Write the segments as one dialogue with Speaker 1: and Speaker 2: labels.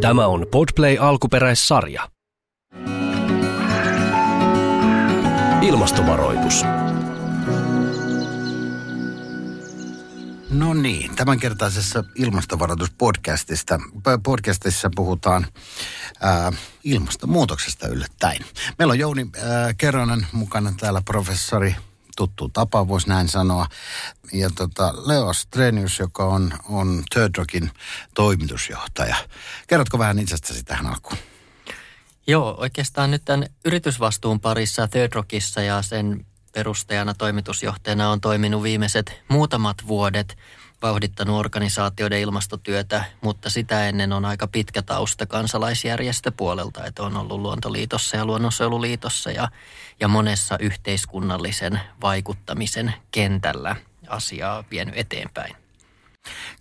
Speaker 1: Tämä on Podplay alkuperäissarja. Ilmastovaroitus.
Speaker 2: No niin, tämänkertaisessa ilmastovaroituspodcastista podcastissa puhutaan ää, ilmastonmuutoksesta yllättäen. Meillä on Jouni ää, Keronen mukana täällä professori, tuttu tapa voisi näin sanoa. Ja tota, Leo Strenius, joka on, on Third Rockin toimitusjohtaja. Kerrotko vähän itsestäsi tähän alkuun?
Speaker 3: Joo, oikeastaan nyt tämän yritysvastuun parissa Third Rockissa ja sen perustajana, toimitusjohtajana on toiminut viimeiset muutamat vuodet, vauhdittanut organisaatioiden ilmastotyötä, mutta sitä ennen on aika pitkä tausta kansalaisjärjestöpuolelta, että on ollut Luontoliitossa ja Luonnonsuojeluliitossa ja, ja monessa yhteiskunnallisen vaikuttamisen kentällä asiaa vienyt eteenpäin.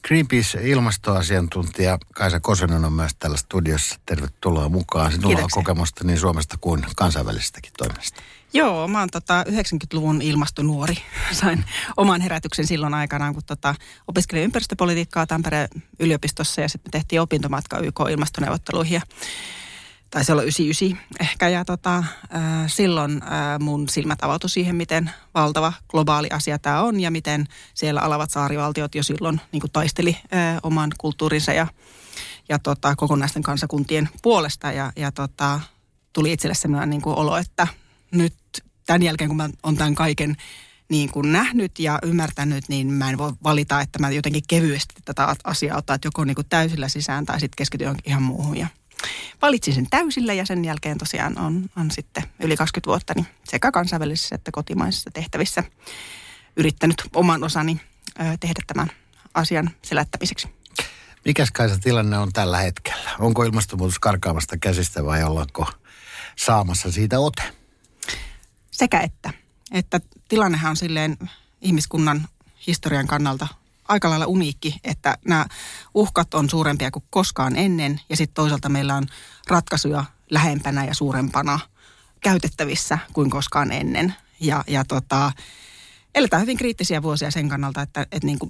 Speaker 2: Greenpeace-ilmastoasiantuntija Kaisa Kosonen on myös täällä studiossa. Tervetuloa mukaan. Sinulla Kiitoksia. on kokemusta niin Suomesta kuin kansainvälisestäkin toiminnasta.
Speaker 4: Joo, mä oon tota 90-luvun ilmastonuori. Sain oman herätyksen silloin aikanaan, kun tota, opiskelin ympäristöpolitiikkaa Tampereen yliopistossa ja sitten tehtiin opintomatka YK-ilmastoneuvotteluihin. Ja taisi olla 99 ehkä. Ja tota, äh, silloin äh, mun silmät avautui siihen, miten valtava globaali asia tämä on ja miten siellä alavat saarivaltiot jo silloin niin kuin taisteli äh, oman kulttuurinsa ja, ja tota, kokonaisten kansakuntien puolesta. Ja, ja tota, tuli itselle sellainen niin kuin olo, että nyt tämän jälkeen, kun mä oon tämän kaiken niin kuin nähnyt ja ymmärtänyt, niin mä en voi valita, että mä jotenkin kevyesti tätä asiaa ottaa, että joko niin kuin täysillä sisään tai sitten keskityn ihan muuhun. Ja valitsin sen täysillä ja sen jälkeen tosiaan on, on sitten yli 20 vuotta niin sekä kansainvälisissä että kotimaisissa tehtävissä yrittänyt oman osani ö, tehdä tämän asian selättämiseksi.
Speaker 2: Mikäs Kaisa tilanne on tällä hetkellä? Onko ilmastonmuutos karkaamasta käsistä vai ollaanko saamassa siitä ote?
Speaker 4: Sekä että. Että tilannehan on silleen ihmiskunnan historian kannalta aika lailla uniikki, että nämä uhkat on suurempia kuin koskaan ennen ja sitten toisaalta meillä on ratkaisuja lähempänä ja suurempana käytettävissä kuin koskaan ennen. Ja, ja tota, eletään hyvin kriittisiä vuosia sen kannalta, että, että niin kuin,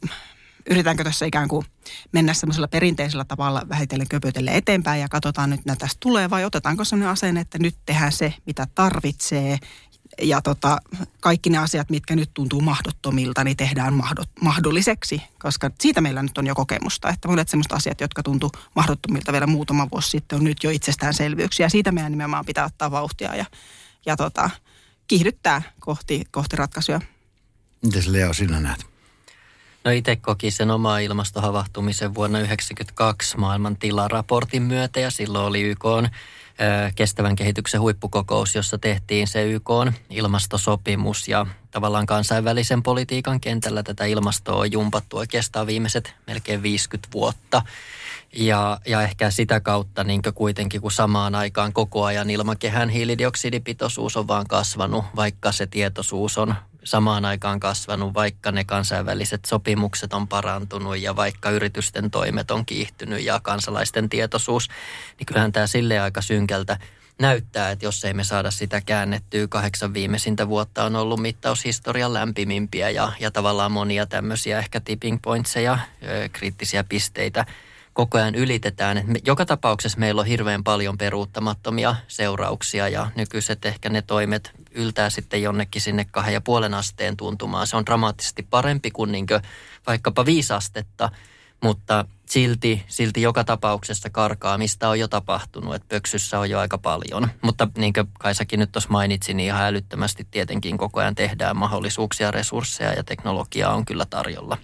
Speaker 4: yritetäänkö tässä ikään kuin mennä semmoisella perinteisellä tavalla vähitellen köpötelle eteenpäin ja katsotaan nyt, mitä tästä tulee, vai otetaanko sellainen asenne, että nyt tehdään se, mitä tarvitsee ja tota, kaikki ne asiat, mitkä nyt tuntuu mahdottomilta, niin tehdään mahdot, mahdolliseksi, koska siitä meillä nyt on jo kokemusta, että monet sellaiset asiat, jotka tuntuu mahdottomilta vielä muutama vuosi sitten, on nyt jo itsestäänselvyyksiä. Siitä meidän nimenomaan pitää ottaa vauhtia ja, ja tota, kiihdyttää kohti, kohti ratkaisuja.
Speaker 2: Miten Leo sinä näet?
Speaker 3: No itse koki sen oma ilmastohavahtumisen vuonna 1992 maailman tilaraportin myötä ja silloin oli YK on kestävän kehityksen huippukokous, jossa tehtiin se YK ilmastosopimus ja tavallaan kansainvälisen politiikan kentällä tätä ilmastoa on jumpattu oikeastaan viimeiset melkein 50 vuotta. Ja, ja ehkä sitä kautta niin kuitenkin, kun samaan aikaan koko ajan ilmakehän hiilidioksidipitoisuus on vaan kasvanut, vaikka se tietoisuus on samaan aikaan kasvanut, vaikka ne kansainväliset sopimukset on parantunut ja vaikka yritysten toimet on kiihtynyt ja kansalaisten tietoisuus, niin kyllähän tämä sille aika synkältä näyttää, että jos ei me saada sitä käännettyä, kahdeksan viimeisintä vuotta on ollut mittaushistorian lämpimimpiä ja, ja tavallaan monia tämmöisiä ehkä tipping pointseja, kriittisiä pisteitä koko ajan ylitetään. Et me, joka tapauksessa meillä on hirveän paljon peruuttamattomia seurauksia ja nykyiset ehkä ne toimet yltää sitten jonnekin sinne kahden ja puolen asteen tuntumaan. Se on dramaattisesti parempi kuin niinkö vaikkapa viisi astetta, mutta silti, silti joka tapauksessa karkaamista on jo tapahtunut, että pöksyssä on jo aika paljon. Mutta niin kuin Kaisakin nyt tuossa mainitsi, niin ihan älyttömästi tietenkin koko ajan tehdään mahdollisuuksia, resursseja ja teknologiaa on kyllä tarjolla.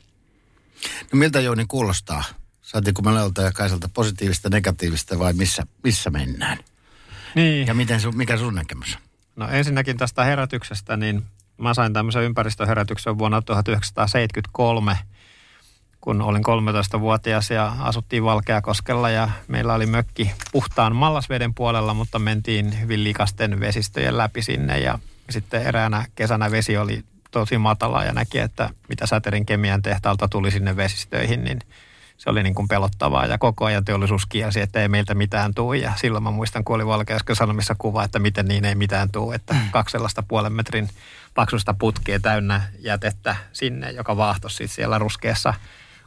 Speaker 2: No miltä Jouni kuulostaa? Saatiinko me Leolta ja Kaisalta positiivista, negatiivista vai missä, missä mennään?
Speaker 5: Niin.
Speaker 2: Ja miten sun, mikä sun näkemys on?
Speaker 5: No ensinnäkin tästä herätyksestä, niin mä sain tämmöisen ympäristöherätyksen vuonna 1973, kun olin 13-vuotias ja asuttiin Valkeakoskella ja meillä oli mökki puhtaan mallasveden puolella, mutta mentiin hyvin likasten vesistöjen läpi sinne ja sitten eräänä kesänä vesi oli tosi matala ja näki, että mitä säterin kemian tehtaalta tuli sinne vesistöihin, niin se oli niin kuin pelottavaa ja koko ajan teollisuus kiesi, että ei meiltä mitään tule. Ja silloin mä muistan, kun oli Valkeasken Sanomissa kuva, että miten niin ei mitään tule, että mm. kaksi sellaista puolen metrin paksusta putkea täynnä jätettä sinne, joka vaahtosi siellä ruskeassa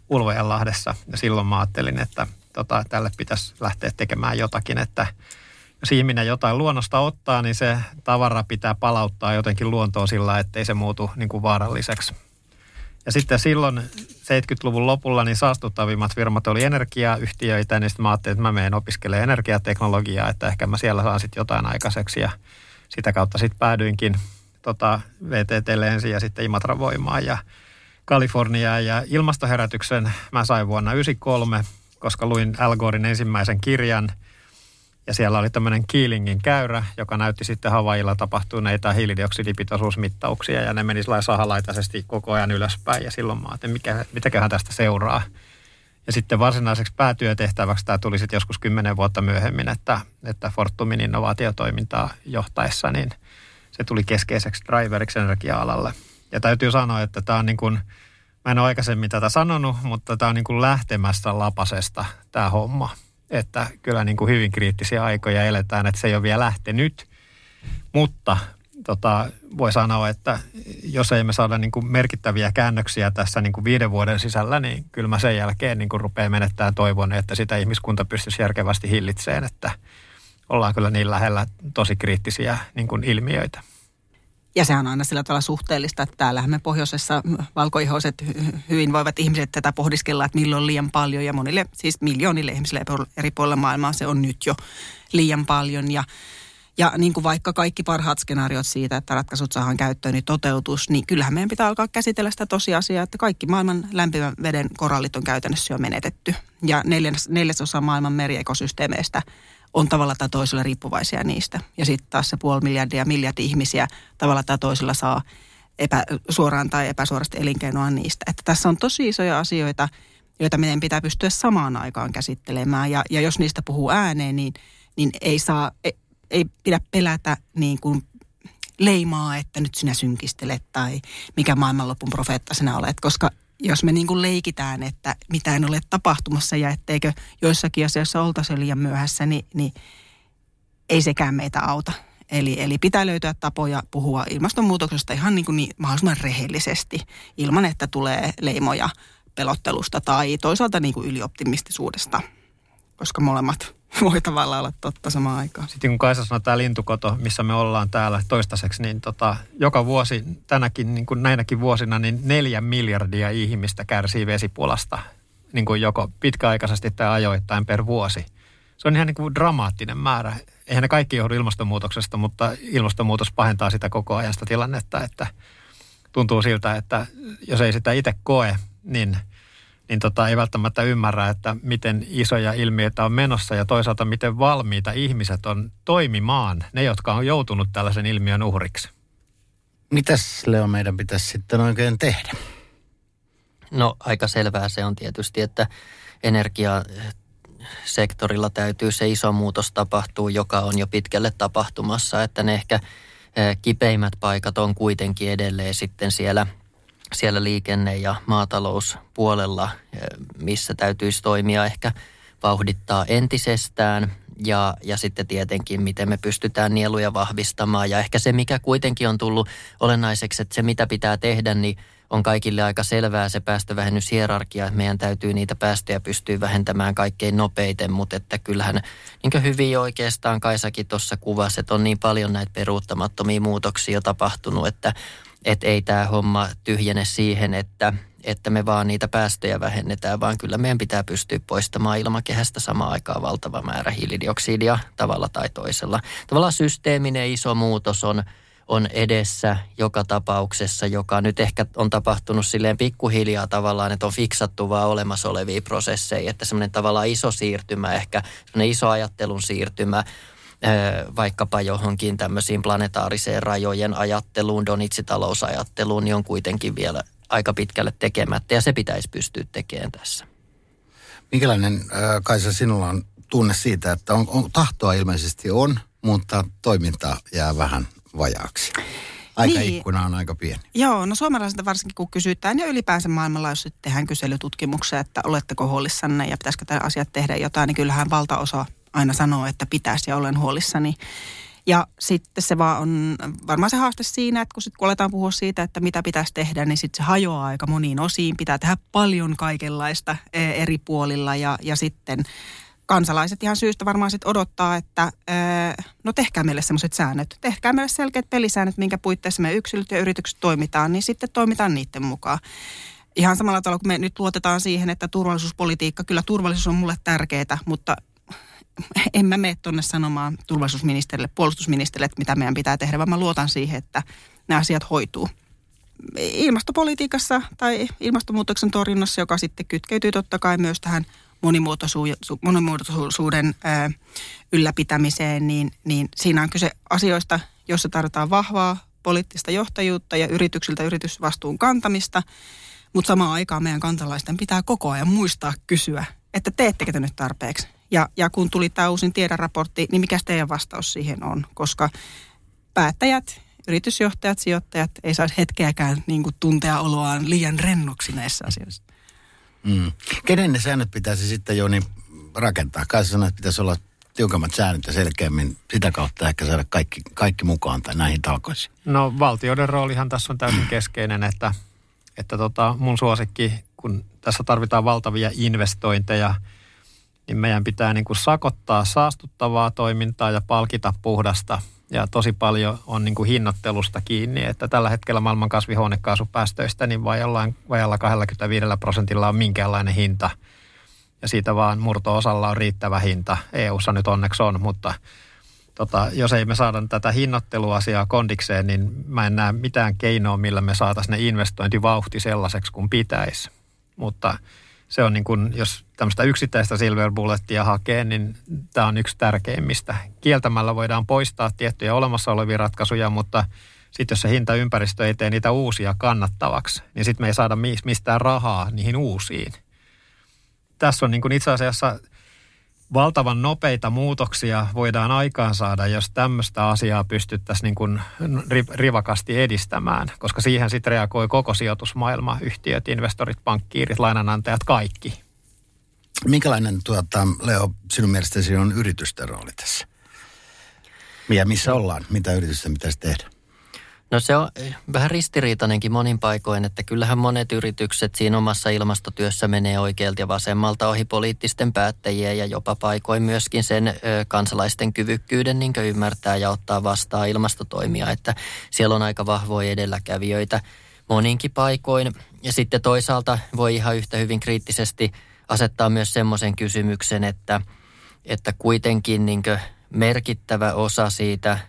Speaker 5: Ulvojanlahdessa. Ja silloin mä ajattelin, että tota, tälle pitäisi lähteä tekemään jotakin, että jos ihminen jotain luonnosta ottaa, niin se tavara pitää palauttaa jotenkin luontoon sillä, ettei se muutu niin kuin vaaralliseksi. Ja sitten silloin 70-luvun lopulla niin saastuttavimmat firmat oli energiayhtiöitä, niin sitten mä ajattelin, että mä menen opiskelemaan energiateknologiaa, että ehkä mä siellä saan sitten jotain aikaiseksi. Ja sitä kautta sitten päädyinkin tota, VTTlle ensin ja sitten Imatran voimaan ja Kaliforniaan. Ja ilmastoherätyksen mä sain vuonna 1993, koska luin Al Gorein ensimmäisen kirjan – ja siellä oli tämmöinen Keelingin käyrä, joka näytti sitten Havailla tapahtuneita hiilidioksidipitoisuusmittauksia ja ne meni sahalaitaisesti koko ajan ylöspäin. Ja silloin mä ajattelin, mikä, mitäköhän tästä seuraa. Ja sitten varsinaiseksi päätyötehtäväksi tämä tuli sitten joskus kymmenen vuotta myöhemmin, että, että Fortumin innovaatiotoimintaa johtaessa, niin se tuli keskeiseksi driveriksi energia-alalle. Ja täytyy sanoa, että tämä on niin kuin, mä en ole aikaisemmin tätä sanonut, mutta tämä on niin kuin lähtemässä lapasesta tämä homma että kyllä niin kuin hyvin kriittisiä aikoja eletään, että se ei ole vielä lähtenyt. Mutta tota, voi sanoa, että jos ei me saada niin kuin merkittäviä käännöksiä tässä niin kuin viiden vuoden sisällä, niin kyllä mä sen jälkeen niin kuin rupeaa menettämään toivon, että sitä ihmiskunta pystyisi järkevästi hillitseen, että ollaan kyllä niin lähellä tosi kriittisiä niin kuin ilmiöitä.
Speaker 4: Ja se on aina sillä tavalla suhteellista, että täällähän me pohjoisessa valkoihoiset hyvinvoivat ihmiset tätä pohdiskellaan, että milloin liian paljon. Ja monille, siis miljoonille ihmisille eri puolilla maailmaa se on nyt jo liian paljon. Ja, ja niin kuin vaikka kaikki parhaat skenaariot siitä, että ratkaisut saadaan käyttöön, niin toteutus, niin kyllähän meidän pitää alkaa käsitellä sitä tosiasiaa, että kaikki maailman lämpimän veden korallit on käytännössä jo menetetty. Ja neljäs, neljäsosa maailman meriekosysteemeistä – on tavalla tai toisella riippuvaisia niistä. Ja sitten taas se puoli miljardia, miljardia ihmisiä tavalla tai toisella saa epä, suoraan tai epäsuorasti elinkeinoa niistä. Että tässä on tosi isoja asioita, joita meidän pitää pystyä samaan aikaan käsittelemään. Ja, ja jos niistä puhuu ääneen, niin, niin ei, saa, ei, ei pidä pelätä niin kuin leimaa, että nyt sinä synkistelet tai mikä maailmanlopun profeetta sinä olet, koska jos me niin kuin leikitään, että mitään ole tapahtumassa ja etteikö joissakin asioissa oltaisi liian myöhässä, niin, niin ei sekään meitä auta. Eli, eli pitää löytää tapoja puhua ilmastonmuutoksesta ihan niin kuin niin, mahdollisimman rehellisesti, ilman että tulee leimoja pelottelusta tai toisaalta niin kuin ylioptimistisuudesta, koska molemmat voi tavallaan olla totta samaan aikaan.
Speaker 5: Sitten kun Kaisa sanoi tämä lintukoto, missä me ollaan täällä toistaiseksi, niin tota, joka vuosi, tänäkin, niin kuin näinäkin vuosina, niin neljä miljardia ihmistä kärsii vesipulasta, niin kuin joko pitkäaikaisesti tai ajoittain per vuosi. Se on ihan niin kuin dramaattinen määrä. Eihän ne kaikki johdu ilmastonmuutoksesta, mutta ilmastonmuutos pahentaa sitä koko ajan sitä tilannetta, että tuntuu siltä, että jos ei sitä itse koe, niin – niin tota, ei välttämättä ymmärrä, että miten isoja ilmiöitä on menossa ja toisaalta miten valmiita ihmiset on toimimaan, ne jotka on joutunut tällaisen ilmiön uhriksi.
Speaker 2: Mitäs Leo meidän pitäisi sitten oikein tehdä?
Speaker 3: No aika selvää se on tietysti, että energiasektorilla täytyy se iso muutos tapahtua, joka on jo pitkälle tapahtumassa, että ne ehkä eh, kipeimmät paikat on kuitenkin edelleen sitten siellä – siellä liikenne- ja maatalouspuolella, eh, missä täytyisi toimia ehkä vauhdittaa entisestään ja, ja sitten tietenkin, miten me pystytään nieluja vahvistamaan. Ja ehkä se, mikä kuitenkin on tullut olennaiseksi, että se mitä pitää tehdä, niin on kaikille aika selvää se päästövällennyshierarkia, että meidän täytyy niitä päästöjä pystyä vähentämään kaikkein nopeiten, mutta että kyllähän niin hyvin oikeastaan Kaisakin tuossa kuvasi, että on niin paljon näitä peruuttamattomia muutoksia jo tapahtunut, että että ei tämä homma tyhjene siihen, että, että me vaan niitä päästöjä vähennetään, vaan kyllä meidän pitää pystyä poistamaan ilmakehästä samaan aikaan valtava määrä hiilidioksidia tavalla tai toisella. Tavallaan systeeminen iso muutos on, on edessä joka tapauksessa, joka nyt ehkä on tapahtunut silleen pikkuhiljaa tavallaan, että on fiksattu vaan olemassa olevia prosesseja, että semmoinen tavallaan iso siirtymä, ehkä semmoinen iso ajattelun siirtymä vaikkapa johonkin tämmöisiin planetaariseen rajojen ajatteluun, donitsitalousajatteluun, niin on kuitenkin vielä aika pitkälle tekemättä ja se pitäisi pystyä tekemään tässä.
Speaker 2: Minkälainen, Kaisa, sinulla on tunne siitä, että on, on, tahtoa ilmeisesti on, mutta toiminta jää vähän vajaaksi? Aikaikkuna niin. on aika pieni.
Speaker 4: Joo, no suomalaisilta varsinkin kun kysytään ja ylipäänsä maailmanlaajuisesti tehdään kyselytutkimuksia, että oletteko huolissanne ja pitäisikö tämä asiat tehdä jotain, niin kyllähän valtaosa aina sanoo, että pitäisi ja olen huolissani. Ja sitten se vaan on varmaan se haaste siinä, että kun, sit, kun aletaan puhua siitä, että mitä pitäisi tehdä, niin sitten se hajoaa aika moniin osiin. Pitää tehdä paljon kaikenlaista e, eri puolilla ja, ja sitten kansalaiset ihan syystä varmaan sitten odottaa, että no tehkää meille semmoiset säännöt. Tehkää meille selkeät pelisäännöt, minkä puitteissa me yksilöt ja yritykset toimitaan, niin sitten toimitaan niiden mukaan. Ihan samalla tavalla kuin me nyt luotetaan siihen, että turvallisuuspolitiikka, kyllä turvallisuus on mulle tärkeää, mutta en mä mene tuonne sanomaan turvallisuusministerille, puolustusministerille, että mitä meidän pitää tehdä, vaan mä luotan siihen, että nämä asiat hoituu. Ilmastopolitiikassa tai ilmastonmuutoksen torjunnassa, joka sitten kytkeytyy totta kai myös tähän monimuotoisuuden ylläpitämiseen, niin, niin siinä on kyse asioista, joissa tarvitaan vahvaa poliittista johtajuutta ja yrityksiltä yritysvastuun kantamista, mutta samaan aikaan meidän kansalaisten pitää koko ajan muistaa kysyä, että teettekö te nyt tarpeeksi? Ja, ja kun tuli tämä uusin tiedaraportti, niin mikä teidän vastaus siihen on? Koska päättäjät, yritysjohtajat, sijoittajat ei saisi hetkeäkään niin kuin tuntea oloaan liian rennoksi näissä asioissa.
Speaker 2: Mm. Kenen ne säännöt pitäisi sitten Joni rakentaa? Kai sanoa, että pitäisi olla tiukemmat säännöt ja selkeämmin sitä kautta ehkä saada kaikki, kaikki mukaan tai näihin talkoisiin.
Speaker 5: No valtioiden roolihan tässä on täysin keskeinen, että, että tota, mun suosikki, kun tässä tarvitaan valtavia investointeja – niin meidän pitää niin kuin sakottaa saastuttavaa toimintaa ja palkita puhdasta. Ja tosi paljon on niin kuin hinnoittelusta kiinni, että tällä hetkellä maailman kasvihuonekaasupäästöistä niin vain vajalla 25 prosentilla on minkäänlainen hinta. Ja siitä vaan murto-osalla on riittävä hinta. EU-ssa nyt onneksi on, mutta tota, jos ei me saada tätä hinnoitteluasiaa kondikseen, niin mä en näe mitään keinoa, millä me saataisiin ne investointivauhti sellaiseksi kuin pitäisi. Mutta se on niin kuin, jos tämmöistä yksittäistä silver bullettia hakee, niin tämä on yksi tärkeimmistä. Kieltämällä voidaan poistaa tiettyjä olemassa olevia ratkaisuja, mutta sitten jos se hintaympäristö ei tee niitä uusia kannattavaksi, niin sitten me ei saada mistään rahaa niihin uusiin. Tässä on niin kuin itse asiassa valtavan nopeita muutoksia voidaan aikaansaada, jos tämmöistä asiaa pystyttäisiin niin kuin rivakasti edistämään, koska siihen sitten reagoi koko sijoitusmaailma, yhtiöt, investorit, pankkiirit, lainanantajat, kaikki.
Speaker 2: Minkälainen, tuota, Leo, sinun mielestäsi on yritysten rooli tässä? Ja missä ollaan? Mitä yritysten pitäisi tehdä?
Speaker 3: No se on vähän ristiriitainenkin monin paikoin, että kyllähän monet yritykset siinä omassa ilmastotyössä menee oikealta ja vasemmalta ohi poliittisten päättäjien ja jopa paikoin myöskin sen ö, kansalaisten kyvykkyyden niin ymmärtää ja ottaa vastaan ilmastotoimia, että siellä on aika vahvoja edelläkävijöitä moninkin paikoin. Ja sitten toisaalta voi ihan yhtä hyvin kriittisesti asettaa myös semmoisen kysymyksen, että, että kuitenkin niin merkittävä osa siitä –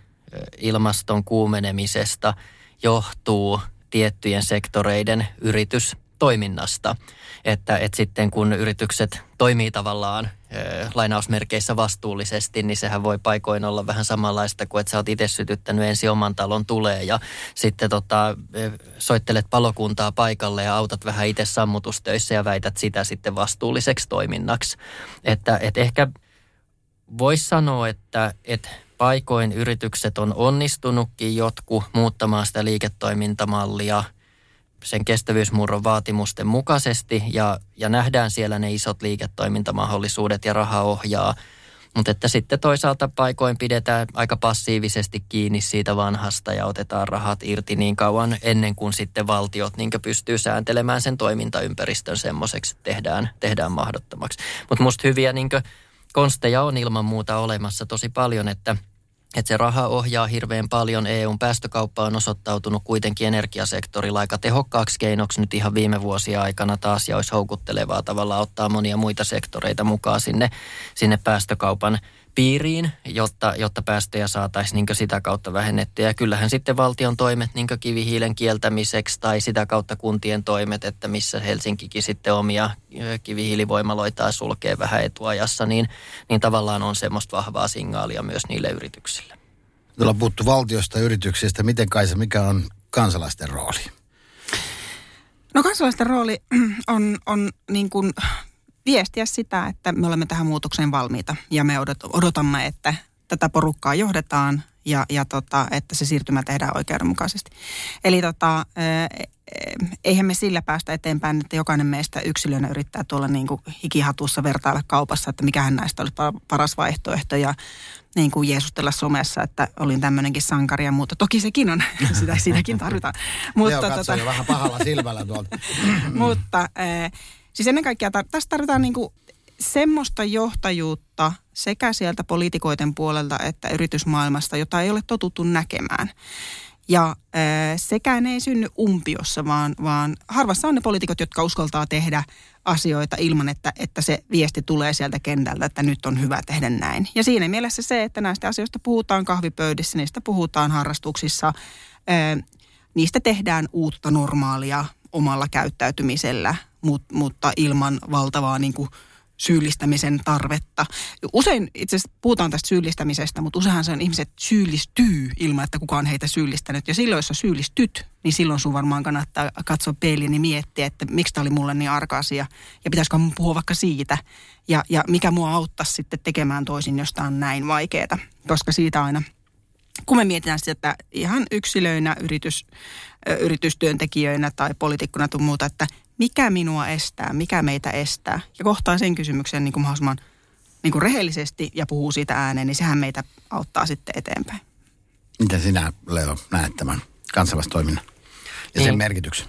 Speaker 3: ilmaston kuumenemisesta johtuu tiettyjen sektoreiden yritystoiminnasta. Että, että sitten kun yritykset toimii tavallaan lainausmerkeissä vastuullisesti, niin sehän voi paikoin olla vähän samanlaista kuin, että sä oot itse sytyttänyt ensi oman talon tulee ja sitten tota, soittelet palokuntaa paikalle ja autat vähän itse sammutustöissä ja väität sitä sitten vastuulliseksi toiminnaksi. Että, että ehkä voisi sanoa, että, että paikoin yritykset on onnistunutkin jotkut muuttamaan sitä liiketoimintamallia sen kestävyysmurron vaatimusten mukaisesti ja, ja nähdään siellä ne isot liiketoimintamahdollisuudet ja raha ohjaa. Mutta että sitten toisaalta paikoin pidetään aika passiivisesti kiinni siitä vanhasta ja otetaan rahat irti niin kauan ennen kuin sitten valtiot niin pystyy sääntelemään sen toimintaympäristön semmoiseksi, että tehdään, tehdään mahdottomaksi. Mutta musta hyviä niin konsteja on ilman muuta olemassa tosi paljon, että – että se raha ohjaa hirveän paljon. EUn päästökauppa on osoittautunut kuitenkin energiasektorilla aika tehokkaaksi keinoksi nyt ihan viime vuosia aikana taas ja olisi houkuttelevaa tavalla ottaa monia muita sektoreita mukaan sinne, sinne päästökaupan piiriin, jotta, jotta päästöjä saataisiin niin sitä kautta vähennettyä. Ja kyllähän sitten valtion toimet niin kivihiilen kieltämiseksi tai sitä kautta kuntien toimet, että missä Helsinkikin sitten omia kivihiilivoimaloitaan sulkee vähän etuajassa, niin, niin tavallaan on semmoista vahvaa signaalia myös niille yrityksille.
Speaker 2: Täällä on puhuttu valtiosta ja yrityksistä. Miten Kaisa, mikä on kansalaisten rooli?
Speaker 4: No kansalaisten rooli on, on niin kuin viestiä sitä, että me olemme tähän muutokseen valmiita ja me odotamme, että tätä porukkaa johdetaan ja, ja tota, että se siirtymä tehdään oikeudenmukaisesti. Eli tota, eihän me sillä päästä eteenpäin, että jokainen meistä yksilönä yrittää tuolla niin kuin hikihatussa vertailla kaupassa, että mikähän näistä olisi paras vaihtoehto ja niin kuin jeesustella somessa, että olin tämmöinenkin sankari ja muuta. Toki sekin on, sitä, sitäkin tarvitaan.
Speaker 2: Mutta, Leo tota, vähän pahalla silmällä tuolta.
Speaker 4: mutta siis ennen kaikkea tar- tässä tarvitaan niin kuin semmoista johtajuutta sekä sieltä poliitikoiden puolelta että yritysmaailmasta, jota ei ole totuttu näkemään. Ja äh, sekään ei synny umpiossa, vaan, vaan harvassa on ne poliitikot, jotka uskaltaa tehdä asioita ilman, että, että se viesti tulee sieltä kentältä, että nyt on hyvä tehdä näin. Ja siinä mielessä se, että näistä asioista puhutaan kahvipöydissä, niistä puhutaan harrastuksissa, äh, niistä tehdään uutta normaalia omalla käyttäytymisellä, mut, mutta ilman valtavaa niin kuin, syyllistämisen tarvetta. Usein itse asiassa puhutaan tästä syyllistämisestä, mutta useinhan se on ihmiset syyllistyy ilman, että kukaan heitä syyllistänyt. Ja silloin, jos sä syyllistyt, niin silloin sun varmaan kannattaa katsoa peiliin ja miettiä, että miksi tämä oli mulle niin arka asia. Ja pitäisikö mun puhua vaikka siitä. Ja, ja mikä mua auttaisi sitten tekemään toisin, jos tämä on näin vaikeaa. Koska siitä aina kun me mietitään sitä, että ihan yksilöinä, yritys, yritystyöntekijöinä tai poliitikkona tai muuta, että mikä minua estää, mikä meitä estää. Ja kohtaa sen kysymyksen niin kuin mahdollisimman niin kuin rehellisesti ja puhuu siitä ääneen, niin sehän meitä auttaa sitten eteenpäin.
Speaker 2: Miten sinä, Leo, näet tämän kansalaistoiminnan ja niin. sen merkityksen?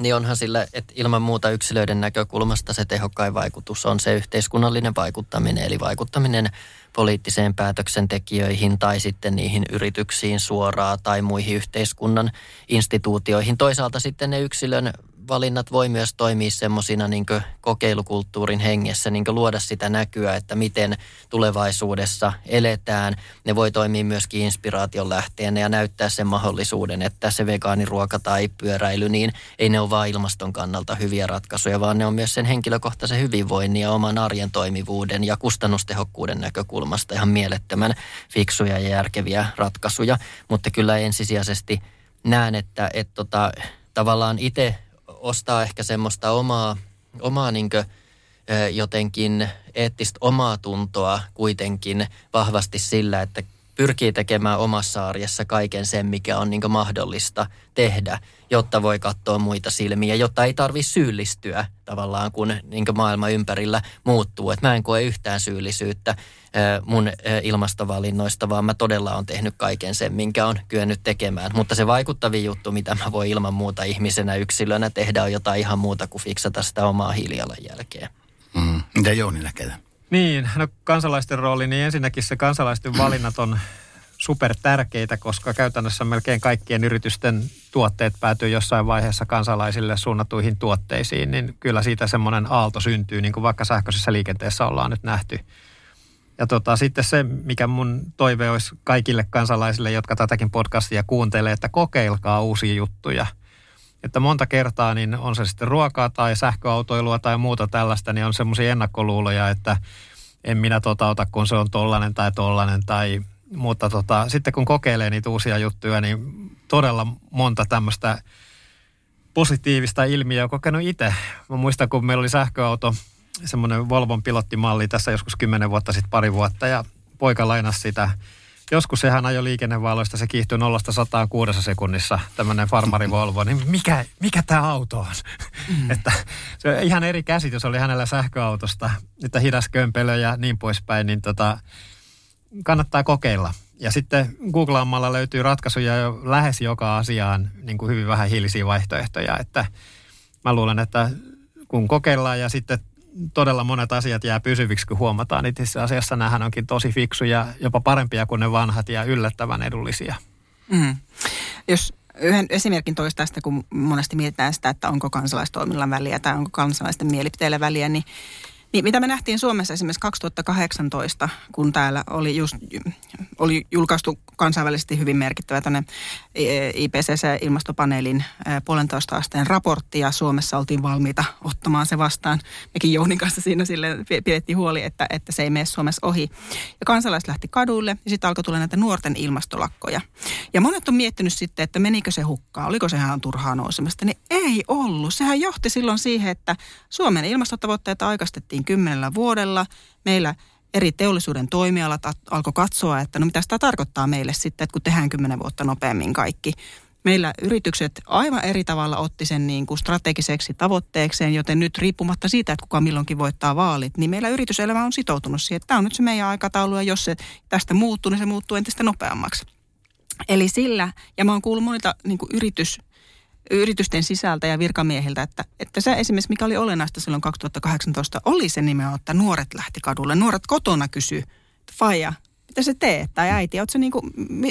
Speaker 3: Niin onhan sillä, että ilman muuta yksilöiden näkökulmasta se tehokkain vaikutus on se yhteiskunnallinen vaikuttaminen, eli vaikuttaminen poliittiseen päätöksentekijöihin tai sitten niihin yrityksiin suoraan tai muihin yhteiskunnan instituutioihin. Toisaalta sitten ne yksilön valinnat voi myös toimia semmoisina niin kokeilukulttuurin hengessä, niin luoda sitä näkyä, että miten tulevaisuudessa eletään. Ne voi toimia myöskin inspiraation lähteenä ja näyttää sen mahdollisuuden, että se vegaaniruoka tai pyöräily, niin ei ne ole vain ilmaston kannalta hyviä ratkaisuja, vaan ne on myös sen henkilökohtaisen hyvinvoinnin ja oman arjen toimivuuden ja kustannustehokkuuden näkökulmasta ihan mielettömän fiksuja ja järkeviä ratkaisuja. Mutta kyllä ensisijaisesti näen, että et tota, tavallaan itse ostaa ehkä semmoista omaa, omaa niinkö, jotenkin eettistä omaa tuntoa kuitenkin vahvasti sillä, että pyrkii tekemään omassa arjessa kaiken sen, mikä on niin mahdollista tehdä, jotta voi katsoa muita silmiä, jotta ei tarvi syyllistyä tavallaan, kun niin maailma ympärillä muuttuu. Et mä en koe yhtään syyllisyyttä mun ilmastovalinnoista, vaan mä todella on tehnyt kaiken sen, minkä on kyennyt tekemään. Mutta se vaikuttavin juttu, mitä mä voi ilman muuta ihmisenä, yksilönä tehdä, on jotain ihan muuta kuin fiksata sitä omaa hiilijalanjälkeä.
Speaker 2: Mm. Mitä Jouni näkee?
Speaker 5: Niin, no kansalaisten rooli, niin ensinnäkin se kansalaisten valinnat on super tärkeitä, koska käytännössä melkein kaikkien yritysten tuotteet päätyy jossain vaiheessa kansalaisille suunnatuihin tuotteisiin, niin kyllä siitä semmoinen aalto syntyy, niin kuin vaikka sähköisessä liikenteessä ollaan nyt nähty. Ja tota, sitten se, mikä mun toive olisi kaikille kansalaisille, jotka tätäkin podcastia kuuntelee, että kokeilkaa uusia juttuja. Että monta kertaa, niin on se sitten ruokaa tai sähköautoilua tai muuta tällaista, niin on semmoisia ennakkoluuloja, että en minä tota ota, kun se on tollanen tai tollanen tai mutta tota, sitten kun kokeilee niitä uusia juttuja, niin todella monta tämmöistä positiivista ilmiöä kokenut itse. Mä muistan, kun meillä oli sähköauto, semmoinen Volvon pilottimalli tässä joskus kymmenen vuotta sitten, pari vuotta, ja poika lainasi sitä. Joskus sehän ajoi liikennevaloista, se kiihtyi 0 kuudessa sekunnissa, tämmöinen farmari Volvo, niin mikä, mikä tämä auto on? Mm. että se ihan eri käsitys oli hänellä sähköautosta, että hidas kömpelö ja niin poispäin, niin tota, kannattaa kokeilla. Ja sitten googlaamalla löytyy ratkaisuja jo lähes joka asiaan niin kuin hyvin vähän hiilisiä vaihtoehtoja. Että mä luulen, että kun kokeillaan ja sitten todella monet asiat jää pysyviksi, kun huomataan, niin itse asiassa nämähän onkin tosi fiksuja, jopa parempia kuin ne vanhat ja yllättävän edullisia.
Speaker 4: Mm. Jos yhden esimerkin toista tästä, kun monesti mietitään sitä, että onko kansalaistoimilla väliä tai onko kansalaisten mielipiteillä väliä, niin niin, mitä me nähtiin Suomessa esimerkiksi 2018, kun täällä oli, just, oli julkaistu kansainvälisesti hyvin merkittävä tänne IPCC-ilmastopaneelin puolentoista asteen raportti ja Suomessa oltiin valmiita ottamaan se vastaan. Mekin Jounin kanssa siinä sille pidettiin huoli, että, että se ei mene Suomessa ohi. Ja kansalaiset lähti kaduille ja sitten alkoi tulla näitä nuorten ilmastolakkoja. Ja monet on miettinyt sitten, että menikö se hukkaan, oliko se ihan turhaa nousemasta. Niin ei ollut. Sehän johti silloin siihen, että Suomen ilmastotavoitteita aikastettiin kymmenellä vuodella. Meillä eri teollisuuden toimialat alkoi katsoa, että no mitä tämä tarkoittaa meille sitten, että kun tehdään kymmenen vuotta nopeammin kaikki. Meillä yritykset aivan eri tavalla otti sen niin kuin strategiseksi tavoitteekseen, joten nyt riippumatta siitä, että kuka milloinkin voittaa vaalit, niin meillä yrityselämä on sitoutunut siihen, että tämä on nyt se meidän aikataulu ja jos se tästä muuttuu, niin se muuttuu entistä nopeammaksi. Eli sillä, ja mä oon kuullut monilta niin kuin yritys, yritysten sisältä ja virkamiehiltä, että, että se esimerkiksi, mikä oli olennaista silloin 2018, oli se nimenomaan, että nuoret lähti kadulle. Nuoret kotona kysy, Faija, mitä sä teet? Tai äiti, se niinku,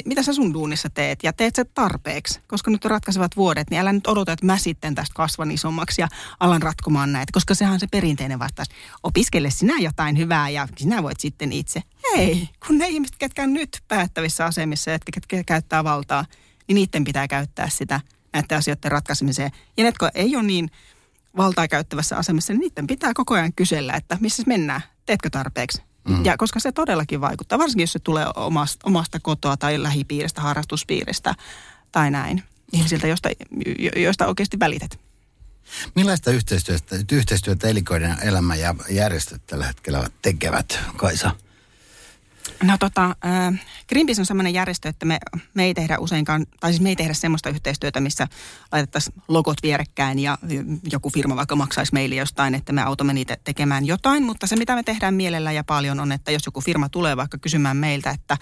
Speaker 4: mitä sä sun duunissa teet? Ja teet sä tarpeeksi? Koska nyt on ratkaisevat vuodet, niin älä nyt odota, että mä sitten tästä kasvan isommaksi ja alan ratkomaan näitä. Koska sehän on se perinteinen vastaus. Opiskele sinä jotain hyvää ja sinä voit sitten itse. Ei, kun ne ihmiset, ketkä on nyt päättävissä asemissa ja ketkä käyttää valtaa, niin niiden pitää käyttää sitä näiden asioiden ratkaisemiseen. Ja ne, jotka ei ole niin valtaa käyttävässä asemassa, niin niiden pitää koko ajan kysellä, että missä mennään, teetkö tarpeeksi? Mm. Ja koska se todellakin vaikuttaa, varsinkin jos se tulee omasta, omasta kotoa tai lähipiiristä, harrastuspiiristä tai näin. Ihmisiltä, joista, joista oikeasti välität.
Speaker 2: Millaista yhteistyötä, yhteistyötä elikoiden elämä ja järjestöt tällä hetkellä tekevät, Kaisa?
Speaker 4: No tota, äh, Greenpeace on sellainen järjestö, että me, me ei tehdä useinkaan, tai siis me ei tehdä semmoista yhteistyötä, missä laitettaisiin logot vierekkäin ja joku firma vaikka maksaisi meille jostain, että me autamme niitä tekemään jotain. Mutta se, mitä me tehdään mielellä ja paljon on, että jos joku firma tulee vaikka kysymään meiltä, että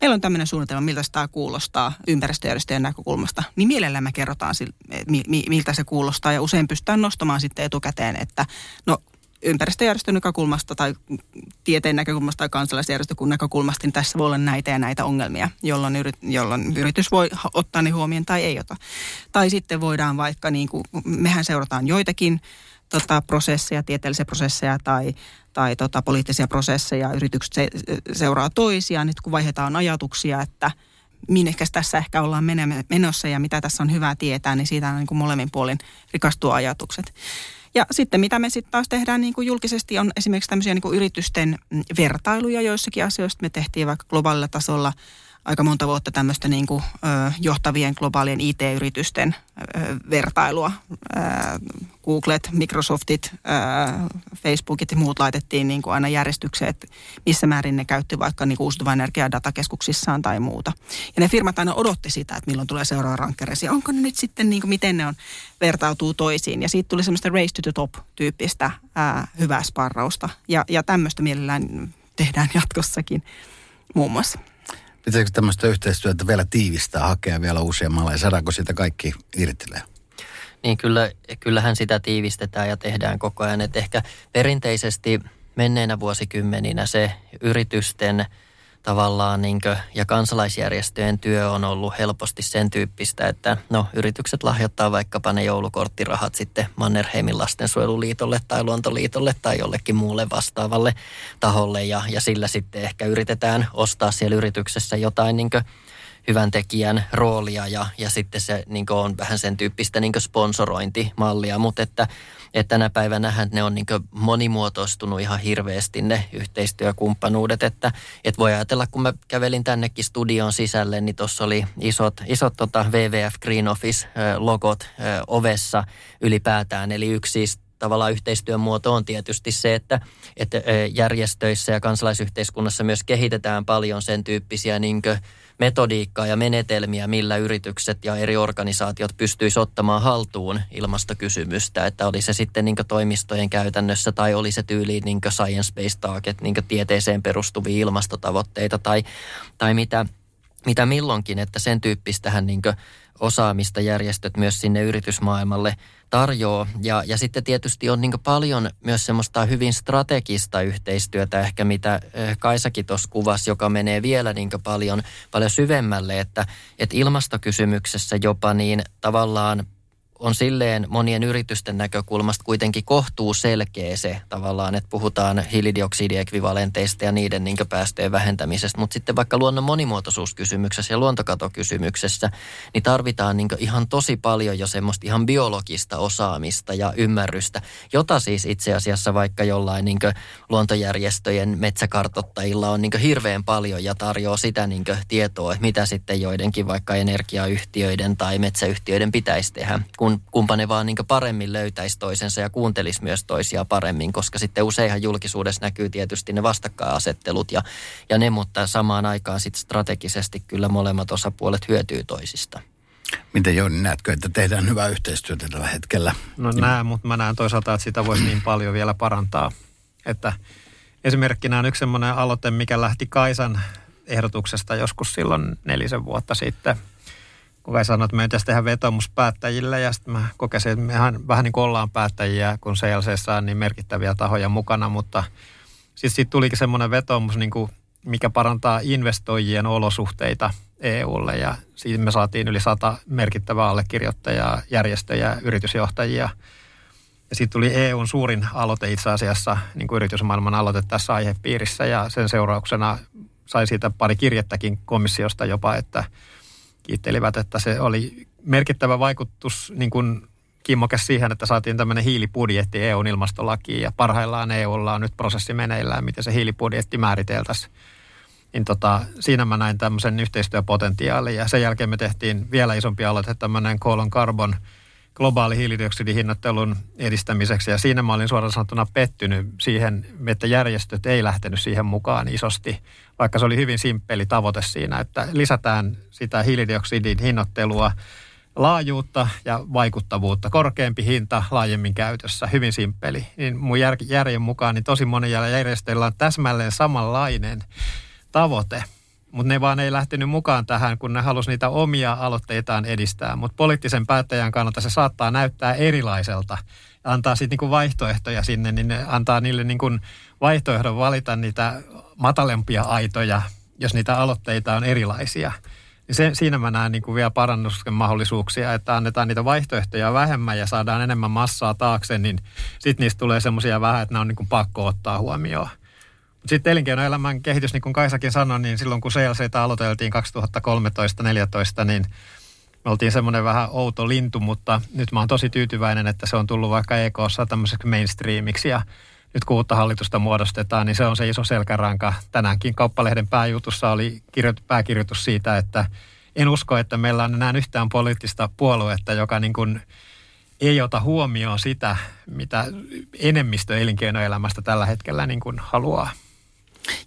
Speaker 4: meillä on tämmöinen suunnitelma, miltä tämä kuulostaa ympäristöjärjestöjen näkökulmasta, niin mielellään me kerrotaan, miltä se kuulostaa ja usein pystytään nostamaan sitten etukäteen, että no ympäristöjärjestön näkökulmasta tai tieteen näkökulmasta tai kansalaisjärjestön näkökulmasta, niin tässä voi olla näitä ja näitä ongelmia, jolloin, yrit, jolloin yritys voi ottaa ne huomioon tai ei ota. Tai sitten voidaan vaikka, niin kuin, mehän seurataan joitakin tota, prosesseja, tieteellisiä prosesseja tai, tai tota, poliittisia prosesseja, yritykset se, seuraa toisiaan, nyt kun vaihdetaan ajatuksia, että minnekäs tässä ehkä ollaan menossa ja mitä tässä on hyvää tietää, niin siitä on niin kuin molemmin puolin rikastua ajatukset. Ja sitten mitä me sitten taas tehdään niin kuin julkisesti on esimerkiksi tämmöisiä niin kuin yritysten mm, vertailuja joissakin asioista. Me tehtiin vaikka globaalilla tasolla aika monta vuotta tämmöistä niin kuin, ö, johtavien globaalien IT-yritysten ö, vertailua. Ö, Googlet, Microsoftit, ö, Facebookit ja muut laitettiin niin kuin aina järjestykseen, että missä määrin ne käytti vaikka niin uusiutuvan energiaa datakeskuksissaan tai muuta. Ja ne firmat aina odotti sitä, että milloin tulee seuraava rankkereisi. Onko ne nyt sitten, niin kuin, miten ne on, vertautuu toisiin. Ja siitä tuli semmoista race to the top-tyyppistä ää, hyvää sparrausta. Ja, ja tämmöistä mielellään tehdään jatkossakin muun muassa.
Speaker 2: Pitäisikö tämmöistä yhteistyötä vielä tiivistää, hakea vielä uusia malleja? Saadaanko siitä kaikki irtilee?
Speaker 3: Niin kyllä, kyllähän sitä tiivistetään ja tehdään koko ajan. Et ehkä perinteisesti menneinä vuosikymmeninä se yritysten – tavallaan niin kuin, ja kansalaisjärjestöjen työ on ollut helposti sen tyyppistä, että no yritykset lahjoittaa vaikkapa ne joulukorttirahat sitten Mannerheimin lastensuojeluliitolle tai luontoliitolle tai jollekin muulle vastaavalle taholle ja, ja sillä sitten ehkä yritetään ostaa siellä yrityksessä jotain niin kuin, hyvän tekijän roolia ja, ja sitten se niin on vähän sen tyyppistä niin sponsorointimallia, mutta että, että tänä päivänä ne on niin monimuotoistunut ihan hirveästi ne yhteistyökumppanuudet, että, että voi ajatella, kun mä kävelin tännekin studion sisälle, niin tuossa oli isot, isot tota WWF Green Office-logot ovessa ylipäätään, eli yksi siis tavallaan yhteistyön muoto on tietysti se, että, että järjestöissä ja kansalaisyhteiskunnassa myös kehitetään paljon sen tyyppisiä niin metodiikkaa ja menetelmiä, millä yritykset ja eri organisaatiot pystyisivät ottamaan haltuun ilmastokysymystä, että oli se sitten niin toimistojen käytännössä tai oli se tyyliin niin science-based target, niin tieteeseen perustuvia ilmastotavoitteita tai, tai mitä, mitä milloinkin, että sen tyyppistähän niin osaamista järjestöt myös sinne yritysmaailmalle tarjoaa. Ja, ja sitten tietysti on niin paljon myös semmoista hyvin strategista yhteistyötä ehkä, mitä eh, Kaisakin tuossa kuvasi, joka menee vielä niin paljon, paljon syvemmälle, että, että ilmastokysymyksessä jopa niin tavallaan on silleen monien yritysten näkökulmasta kuitenkin kohtuu selkeä se tavallaan, että puhutaan hiilidioksidiekvivalenteista ja niiden niin päästöjen vähentämisestä, mutta sitten vaikka luonnon monimuotoisuuskysymyksessä ja luontokatokysymyksessä, niin tarvitaan niin ihan tosi paljon jo semmoista ihan biologista osaamista ja ymmärrystä, jota siis itse asiassa vaikka jollain niin luontojärjestöjen metsäkartottajilla on niin hirveän paljon ja tarjoaa sitä niin tietoa, mitä sitten joidenkin vaikka energiayhtiöiden tai metsäyhtiöiden pitäisi tehdä, kun kun kumpa ne vaan niin paremmin löytäisi toisensa ja kuuntelisi myös toisia paremmin, koska sitten useinhan julkisuudessa näkyy tietysti ne vastakkainasettelut ja, ja ne, mutta samaan aikaan sitten strategisesti kyllä molemmat osapuolet hyötyy toisista.
Speaker 2: Miten Jouni, näetkö, että tehdään hyvää yhteistyötä tällä hetkellä?
Speaker 5: No näen, mutta mä näen toisaalta, että sitä voisi niin paljon vielä parantaa. Että esimerkkinä on yksi semmoinen aloite, mikä lähti Kaisan ehdotuksesta joskus silloin nelisen vuotta sitten. Kun sanoi, että me pitäisi tehdä vetomus päättäjille ja sitten mä kokesin, että mehän vähän niin kuin ollaan päättäjiä, kun CLCssä on niin merkittäviä tahoja mukana, mutta sitten siitä tulikin semmoinen vetomus, niin kuin, mikä parantaa investoijien olosuhteita – EUlle ja siitä me saatiin yli sata merkittävää allekirjoittajaa, järjestöjä, yritysjohtajia. Ja siitä tuli EUn suurin aloite itse asiassa, niin kuin yritysmaailman aloite tässä aihepiirissä ja sen seurauksena sai siitä pari kirjettäkin komissiosta jopa, että kiittelivät, että se oli merkittävä vaikutus niin kuin kimmoke siihen, että saatiin tämmöinen hiilibudjetti EUn ilmastolakiin ja parhaillaan EUlla on nyt prosessi meneillään, miten se hiilibudjetti määriteltäisiin. Niin tota, siinä mä näin tämmöisen yhteistyöpotentiaalin ja sen jälkeen me tehtiin vielä isompi aloite, tämmöinen Colon Carbon globaali hiilidioksidihinnattelun edistämiseksi ja siinä mä olin suoraan sanottuna pettynyt siihen, että järjestöt ei lähtenyt siihen mukaan isosti, vaikka se oli hyvin simppeli tavoite siinä, että lisätään sitä hiilidioksidin hinnoittelua laajuutta ja vaikuttavuutta. Korkeampi hinta laajemmin käytössä, hyvin simppeli. Niin mun järjen mukaan niin tosi monilla järjestöillä on täsmälleen samanlainen tavoite, mutta ne vaan ei lähtenyt mukaan tähän, kun ne halusivat niitä omia aloitteitaan edistää. Mutta poliittisen päättäjän kannalta se saattaa näyttää erilaiselta. Antaa sitten niinku vaihtoehtoja sinne, niin ne antaa niille niinku vaihtoehdon valita niitä matalempia aitoja, jos niitä aloitteita on erilaisia. Niin se, siinä mä näen niinku vielä parannuksen mahdollisuuksia, että annetaan niitä vaihtoehtoja vähemmän ja saadaan enemmän massaa taakse, niin sitten niistä tulee semmoisia vähän, että ne on niinku pakko ottaa huomioon. Sitten elinkeinoelämän kehitys, niin kuin Kaisakin sanoi, niin silloin kun CLC aloiteltiin 2013-2014, niin me oltiin semmoinen vähän outo lintu, mutta nyt mä oon tosi tyytyväinen, että se on tullut vaikka EKssa tämmöiseksi mainstreamiksi ja nyt kun uutta hallitusta muodostetaan, niin se on se iso selkäranka. Tänäänkin Kauppalehden pääjutussa oli pääkirjoitus siitä, että en usko, että meillä on enää yhtään poliittista puoluetta, joka niin kuin ei ota huomioon sitä, mitä enemmistö elinkeinoelämästä tällä hetkellä niin kuin haluaa.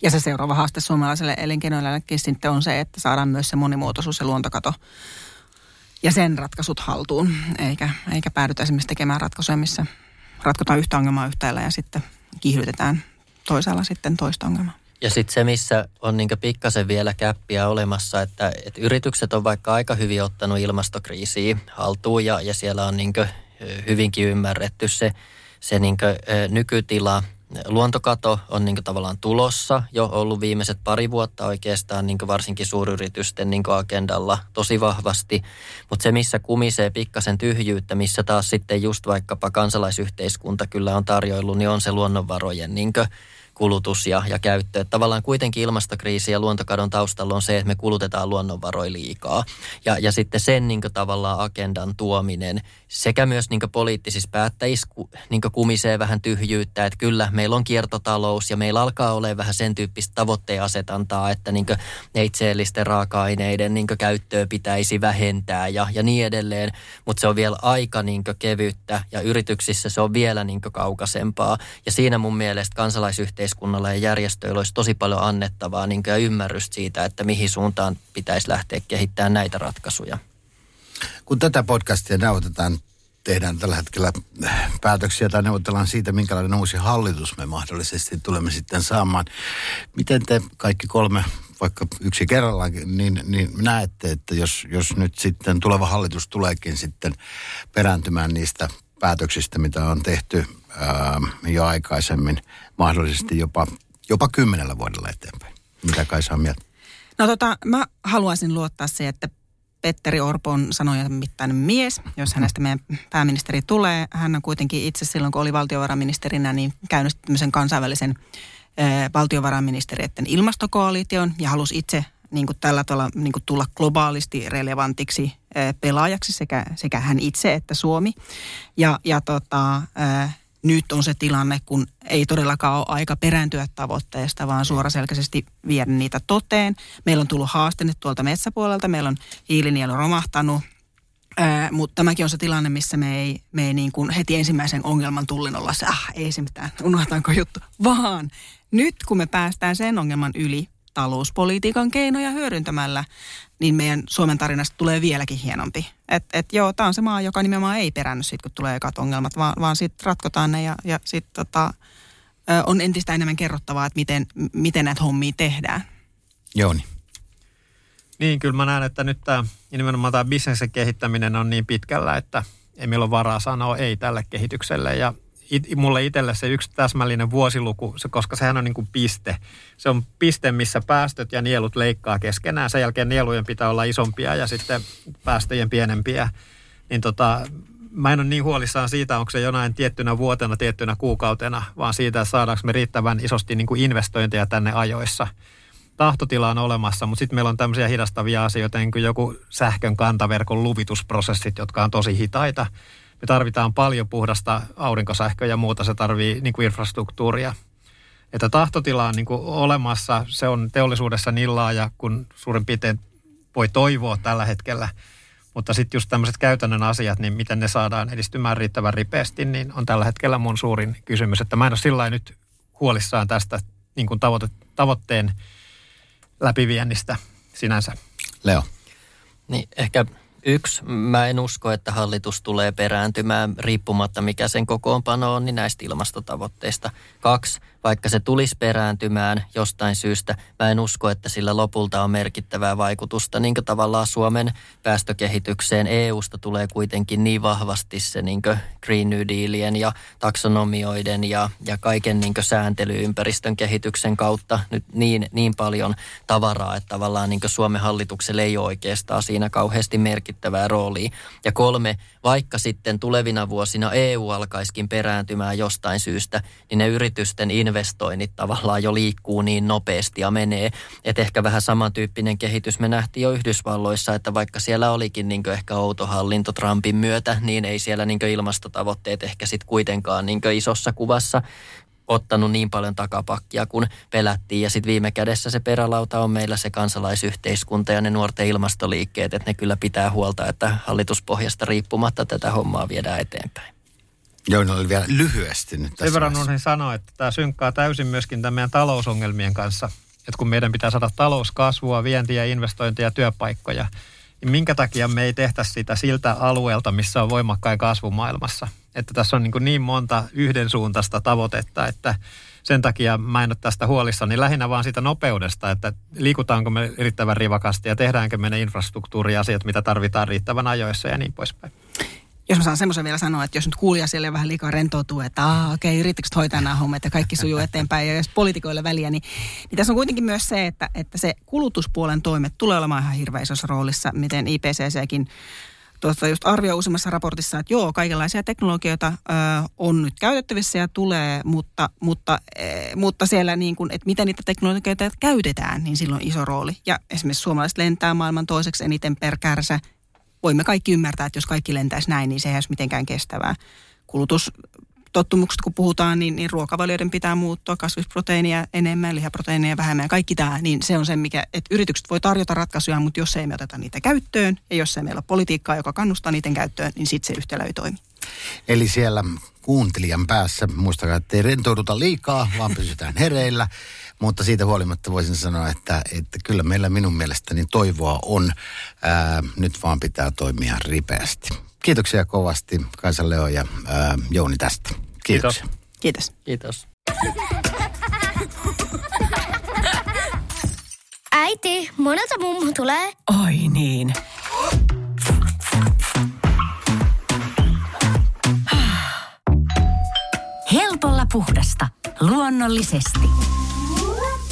Speaker 4: Ja se seuraava haaste suomalaiselle elinkeinoelämällekin sitten on se, että saadaan myös se monimuotoisuus ja luontokato ja sen ratkaisut haltuun, eikä, eikä päädytä esimerkiksi tekemään ratkaisuja, missä ratkotaan yhtä ongelmaa yhtäällä ja sitten kiihdytetään toisaalla sitten toista ongelmaa.
Speaker 3: Ja sitten se, missä on niin pikkasen vielä käppiä olemassa, että, että yritykset on vaikka aika hyvin ottanut ilmastokriisiä haltuun ja, ja siellä on niin hyvinkin ymmärretty se, se niin nykytila – Luontokato on niin tavallaan tulossa jo ollut viimeiset pari vuotta oikeastaan niin varsinkin suuryritysten niin agendalla tosi vahvasti. Mutta se, missä kumisee pikkasen tyhjyyttä, missä taas sitten just vaikkapa kansalaisyhteiskunta kyllä on tarjoillut, niin on se luonnonvarojen niin kulutus ja, ja käyttö. Että tavallaan kuitenkin ilmastokriisi ja luontokadon taustalla on se, että me kulutetaan luonnonvaroja liikaa. Ja, ja sitten sen niin tavallaan agendan tuominen sekä myös niin poliittisissa päättäjissä niin kumisee vähän tyhjyyttä, että kyllä meillä on kiertotalous ja meillä alkaa olla vähän sen tyyppistä tavoitteen asetantaa, että niin neitseellisten raaka-aineiden niin käyttöä pitäisi vähentää ja, ja niin edelleen, mutta se on vielä aika niin kevyttä ja yrityksissä se on vielä niin kaukaisempaa ja siinä mun mielestä kansalaisyhteiskunnalla ja järjestöillä olisi tosi paljon annettavaa niin ja ymmärrystä siitä, että mihin suuntaan pitäisi lähteä kehittämään näitä ratkaisuja.
Speaker 2: Kun tätä podcastia nautetaan, tehdään tällä hetkellä päätöksiä tai neuvotellaan siitä, minkälainen uusi hallitus me mahdollisesti tulemme sitten saamaan. Miten te kaikki kolme, vaikka yksi kerrallaan, niin, niin näette, että jos, jos nyt sitten tuleva hallitus tuleekin sitten perääntymään niistä päätöksistä, mitä on tehty ää, jo aikaisemmin, mahdollisesti jopa, jopa kymmenellä vuodella eteenpäin. Mitä kai saa mieltä?
Speaker 4: No tota, mä haluaisin luottaa se, että Petteri Orpon sanoja mittainen mies, jos hänestä meidän pääministeri tulee. Hän on kuitenkin itse silloin, kun oli valtiovarainministerinä, niin käynnisti tämmöisen kansainvälisen valtiovarainministeriöiden ilmastokoalition ja halusi itse niin kuin tällä tavalla niin kuin tulla globaalisti relevantiksi pelaajaksi sekä, sekä hän itse että Suomi. Ja, ja tota, nyt on se tilanne, kun ei todellakaan ole aika perääntyä tavoitteesta, vaan suoraselkäisesti viedä niitä toteen. Meillä on tullut haaste nyt tuolta metsäpuolelta, meillä on hiilinielu romahtanut mutta tämäkin on se tilanne, missä me ei, me ei niin kuin heti ensimmäisen ongelman tullin olla se, ah, ei se mitään, unohtaanko juttu, vaan nyt kun me päästään sen ongelman yli talouspolitiikan keinoja hyödyntämällä, niin meidän Suomen tarinasta tulee vieläkin hienompi. Että et joo, tämä on se maa, joka nimenomaan ei perännyt siitä, kun tulee ekat ongelmat, vaan, vaan sitten ratkotaan ne ja, ja sitten tota, on entistä enemmän kerrottavaa, että miten, miten näitä hommia tehdään.
Speaker 2: Jouni.
Speaker 5: Niin, kyllä mä näen, että nyt tämä nimenomaan tämä bisneksen kehittäminen on niin pitkällä, että ei meillä ole varaa sanoa ei tälle kehitykselle. Ja it, mulle itselle se yksi täsmällinen vuosiluku, se, koska sehän on niin kuin piste. Se on piste, missä päästöt ja nielut leikkaa keskenään. Sen jälkeen nielujen pitää olla isompia ja sitten päästöjen pienempiä. Niin tota, mä en ole niin huolissaan siitä, onko se jonain tiettynä vuotena, tiettynä kuukautena, vaan siitä, että saadaanko me riittävän isosti niin kuin investointeja tänne ajoissa – tahtotila on olemassa, mutta sitten meillä on tämmöisiä hidastavia asioita, niin kuin joku sähkön kantaverkon luvitusprosessit, jotka on tosi hitaita. Me tarvitaan paljon puhdasta aurinkosähköä ja muuta, se tarvii niin kuin infrastruktuuria. Että tahtotila on niin kuin olemassa, se on teollisuudessa niin laaja, kun suurin piirtein voi toivoa tällä hetkellä. Mutta sitten just tämmöiset käytännön asiat, niin miten ne saadaan edistymään riittävän ripeästi, niin on tällä hetkellä mun suurin kysymys. Että mä en ole sillä nyt huolissaan tästä niin kuin tavoite, tavoitteen läpiviennistä sinänsä.
Speaker 2: Leo.
Speaker 3: Niin ehkä Yksi, mä en usko, että hallitus tulee perääntymään riippumatta mikä sen kokoonpano on, niin näistä ilmastotavoitteista. Kaksi, vaikka se tulisi perääntymään jostain syystä, mä en usko, että sillä lopulta on merkittävää vaikutusta. Niin tavallaan Suomen päästökehitykseen EUsta tulee kuitenkin niin vahvasti se niin Green New Dealien ja taksonomioiden ja, ja kaiken niin sääntelyympäristön kehityksen kautta nyt niin, niin paljon tavaraa, että tavallaan niin Suomen hallitukselle ei ole oikeastaan siinä kauheasti merkittävää roolia. Ja kolme, vaikka sitten tulevina vuosina EU alkaiskin perääntymään jostain syystä, niin ne yritysten investoinnit tavallaan jo liikkuu niin nopeasti ja menee. Että ehkä vähän samantyyppinen kehitys me nähtiin jo Yhdysvalloissa, että vaikka siellä olikin niin ehkä outo hallinto Trumpin myötä, niin ei siellä niin ilmastotavoitteet ehkä sitten kuitenkaan niin isossa kuvassa ottanut niin paljon takapakkia kuin pelättiin. Ja sitten viime kädessä se perälauta on meillä se kansalaisyhteiskunta ja ne nuorten ilmastoliikkeet, että ne kyllä pitää huolta, että hallituspohjasta riippumatta tätä hommaa viedään eteenpäin.
Speaker 2: Joo, ne oli vielä lyhyesti nyt tässä
Speaker 5: Sen verran unohdin sanoa, että tämä synkkaa täysin myöskin tämän meidän talousongelmien kanssa. Että kun meidän pitää saada talouskasvua, vientiä, investointeja, työpaikkoja, niin minkä takia me ei tehtä sitä siltä alueelta, missä on voimakkain kasvu maailmassa? Että tässä on niin, niin monta yhdensuuntaista tavoitetta, että sen takia mä en ole tästä huolissani. Niin lähinnä vaan siitä nopeudesta, että liikutaanko me riittävän rivakasti ja tehdäänkö me ne infrastruktuuriasiat, mitä tarvitaan riittävän ajoissa ja niin poispäin
Speaker 4: jos mä saan semmoisen vielä sanoa, että jos nyt kuulija siellä vähän liikaa rentoutuu, että aah, okei, okay, yritykset hoitaa nämä hommat ja kaikki sujuu eteenpäin ja jos poliitikoille väliä, niin, niin tässä on kuitenkin myös se, että, että se kulutuspuolen toimet tulee olemaan ihan hirveän isossa roolissa, miten IPCCkin tuosta just arvioi uusimmassa raportissa, että joo, kaikenlaisia teknologioita ö, on nyt käytettävissä ja tulee, mutta, mutta, e, mutta siellä niin kuin, että miten niitä teknologioita käytetään, niin silloin on iso rooli. Ja esimerkiksi suomalaiset lentää maailman toiseksi eniten per kärsä voimme kaikki ymmärtää, että jos kaikki lentäisi näin, niin se ei olisi mitenkään kestävää. Kulutus tottumukset, kun puhutaan, niin, niin ruokavalioiden pitää muuttua, kasvisproteiinia enemmän, lihaproteiinia vähemmän kaikki tämä, niin se on se, mikä, että yritykset voi tarjota ratkaisuja, mutta jos ei me oteta niitä käyttöön ja jos ei meillä ole politiikkaa, joka kannustaa niiden käyttöön, niin sitten se yhtälö ei toimi.
Speaker 2: Eli siellä kuuntelijan päässä, muistakaa, että ei rentouduta liikaa, vaan pysytään hereillä. Mutta siitä huolimatta voisin sanoa, että, että kyllä meillä minun mielestäni toivoa on. Ää, nyt vaan pitää toimia ripeästi. Kiitoksia kovasti Kaisa Leo ja ää, Jouni tästä. Kiitoksia.
Speaker 4: Kiitos.
Speaker 3: Kiitos.
Speaker 6: Äiti, monelta mummu tulee?
Speaker 7: Oi niin. Helpolla puhdasta. Luonnollisesti.